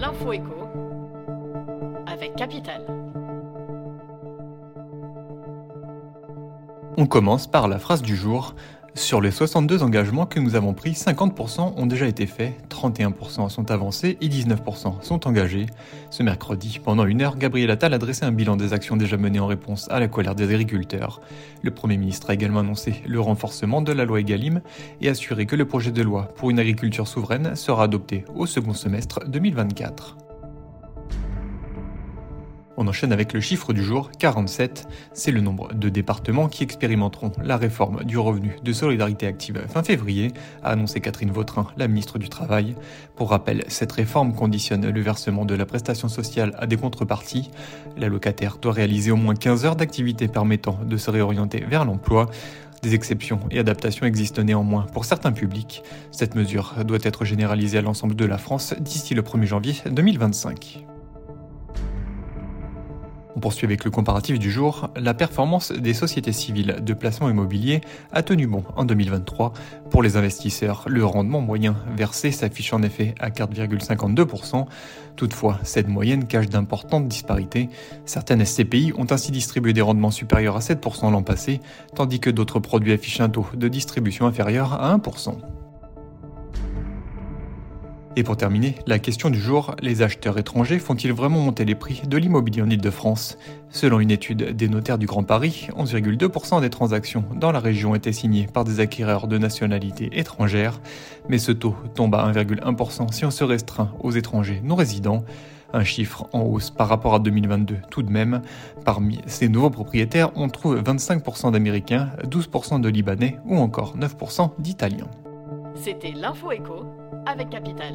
L'info écho avec Capital. On commence par la phrase du jour. Sur les 62 engagements que nous avons pris, 50% ont déjà été faits, 31% sont avancés et 19% sont engagés. Ce mercredi, pendant une heure, Gabriel Attal a dressé un bilan des actions déjà menées en réponse à la colère des agriculteurs. Le Premier ministre a également annoncé le renforcement de la loi Egalim et assuré que le projet de loi pour une agriculture souveraine sera adopté au second semestre 2024. On enchaîne avec le chiffre du jour, 47. C'est le nombre de départements qui expérimenteront la réforme du revenu de solidarité active fin février, a annoncé Catherine Vautrin, la ministre du Travail. Pour rappel, cette réforme conditionne le versement de la prestation sociale à des contreparties. La locataire doit réaliser au moins 15 heures d'activité permettant de se réorienter vers l'emploi. Des exceptions et adaptations existent néanmoins pour certains publics. Cette mesure doit être généralisée à l'ensemble de la France d'ici le 1er janvier 2025. On poursuit avec le comparatif du jour. La performance des sociétés civiles de placement immobilier a tenu bon en 2023. Pour les investisseurs, le rendement moyen versé s'affiche en effet à 4,52%. Toutefois, cette moyenne cache d'importantes disparités. Certaines SCPI ont ainsi distribué des rendements supérieurs à 7% l'an passé, tandis que d'autres produits affichent un taux de distribution inférieur à 1%. Et pour terminer, la question du jour, les acheteurs étrangers font-ils vraiment monter les prix de l'immobilier en Ile-de-France? Selon une étude des notaires du Grand Paris, 11,2% des transactions dans la région étaient signées par des acquéreurs de nationalité étrangère, mais ce taux tombe à 1,1% si on se restreint aux étrangers non résidents. Un chiffre en hausse par rapport à 2022 tout de même. Parmi ces nouveaux propriétaires, on trouve 25% d'Américains, 12% de Libanais ou encore 9% d'Italiens. C'était l'info écho avec Capital.